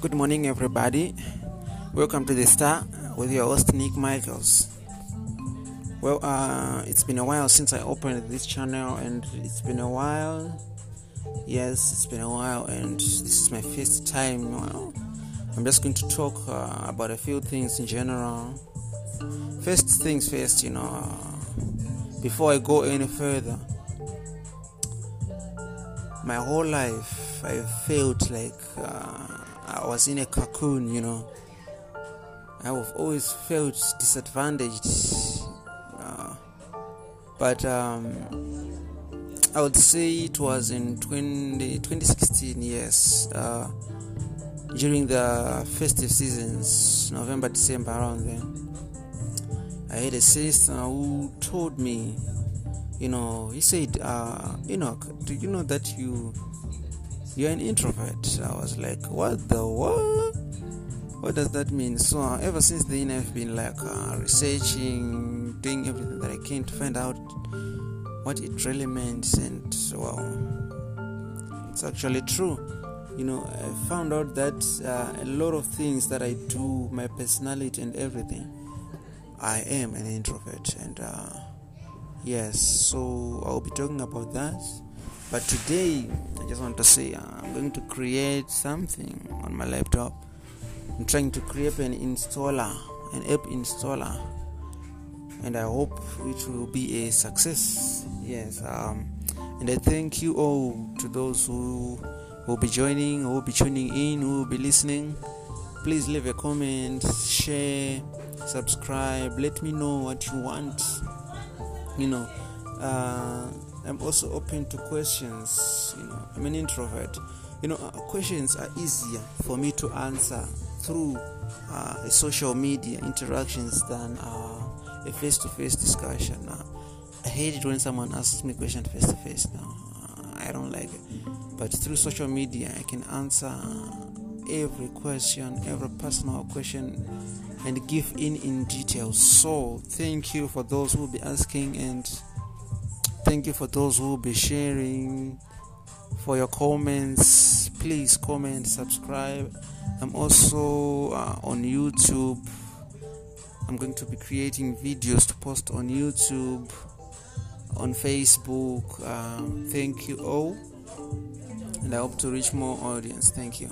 Good morning, everybody. Welcome to the Star with your host Nick Michaels. Well, uh, it's been a while since I opened this channel, and it's been a while. Yes, it's been a while, and this is my first time. Well, I'm just going to talk uh, about a few things in general. First things first, you know, uh, before I go any further, my whole life I felt like uh, I was in a cocoon, you know. I've always felt disadvantaged, uh, but um, I would say it was in 20, 2016, yes, uh, during the festive seasons, November, December, around then. I had a sister who told me you know, he said, uh, Enoch, do you know that you you're an introvert? I was like, what the what? What does that mean? So uh, ever since then, I've been like uh, researching, doing everything that I can to find out what it really means, and well, it's actually true. You know, I found out that uh, a lot of things that I do, my personality and everything, I am an introvert, and uh, Yes, so I'll be talking about that. But today, I just want to say uh, I'm going to create something on my laptop. I'm trying to create an installer, an app installer, and I hope it will be a success. Yes, um, and I thank you all to those who will be joining, who will be tuning in, who will be listening. Please leave a comment, share, subscribe. Let me know what you want you know uh, i'm also open to questions you know. I'm an introvert. You know uh, questions are easier for me to answer through uh, social media interactions than uh, a face-to-face discussion. Uh, i hate it when someone asks me questions face-to-face now. Uh, i don't like it. But through social media i can answer every question every personal question and give in in detail. So, thank you for those who will be asking, and thank you for those who will be sharing. For your comments, please comment, subscribe. I'm also uh, on YouTube. I'm going to be creating videos to post on YouTube, on Facebook. Um, thank you all, and I hope to reach more audience. Thank you.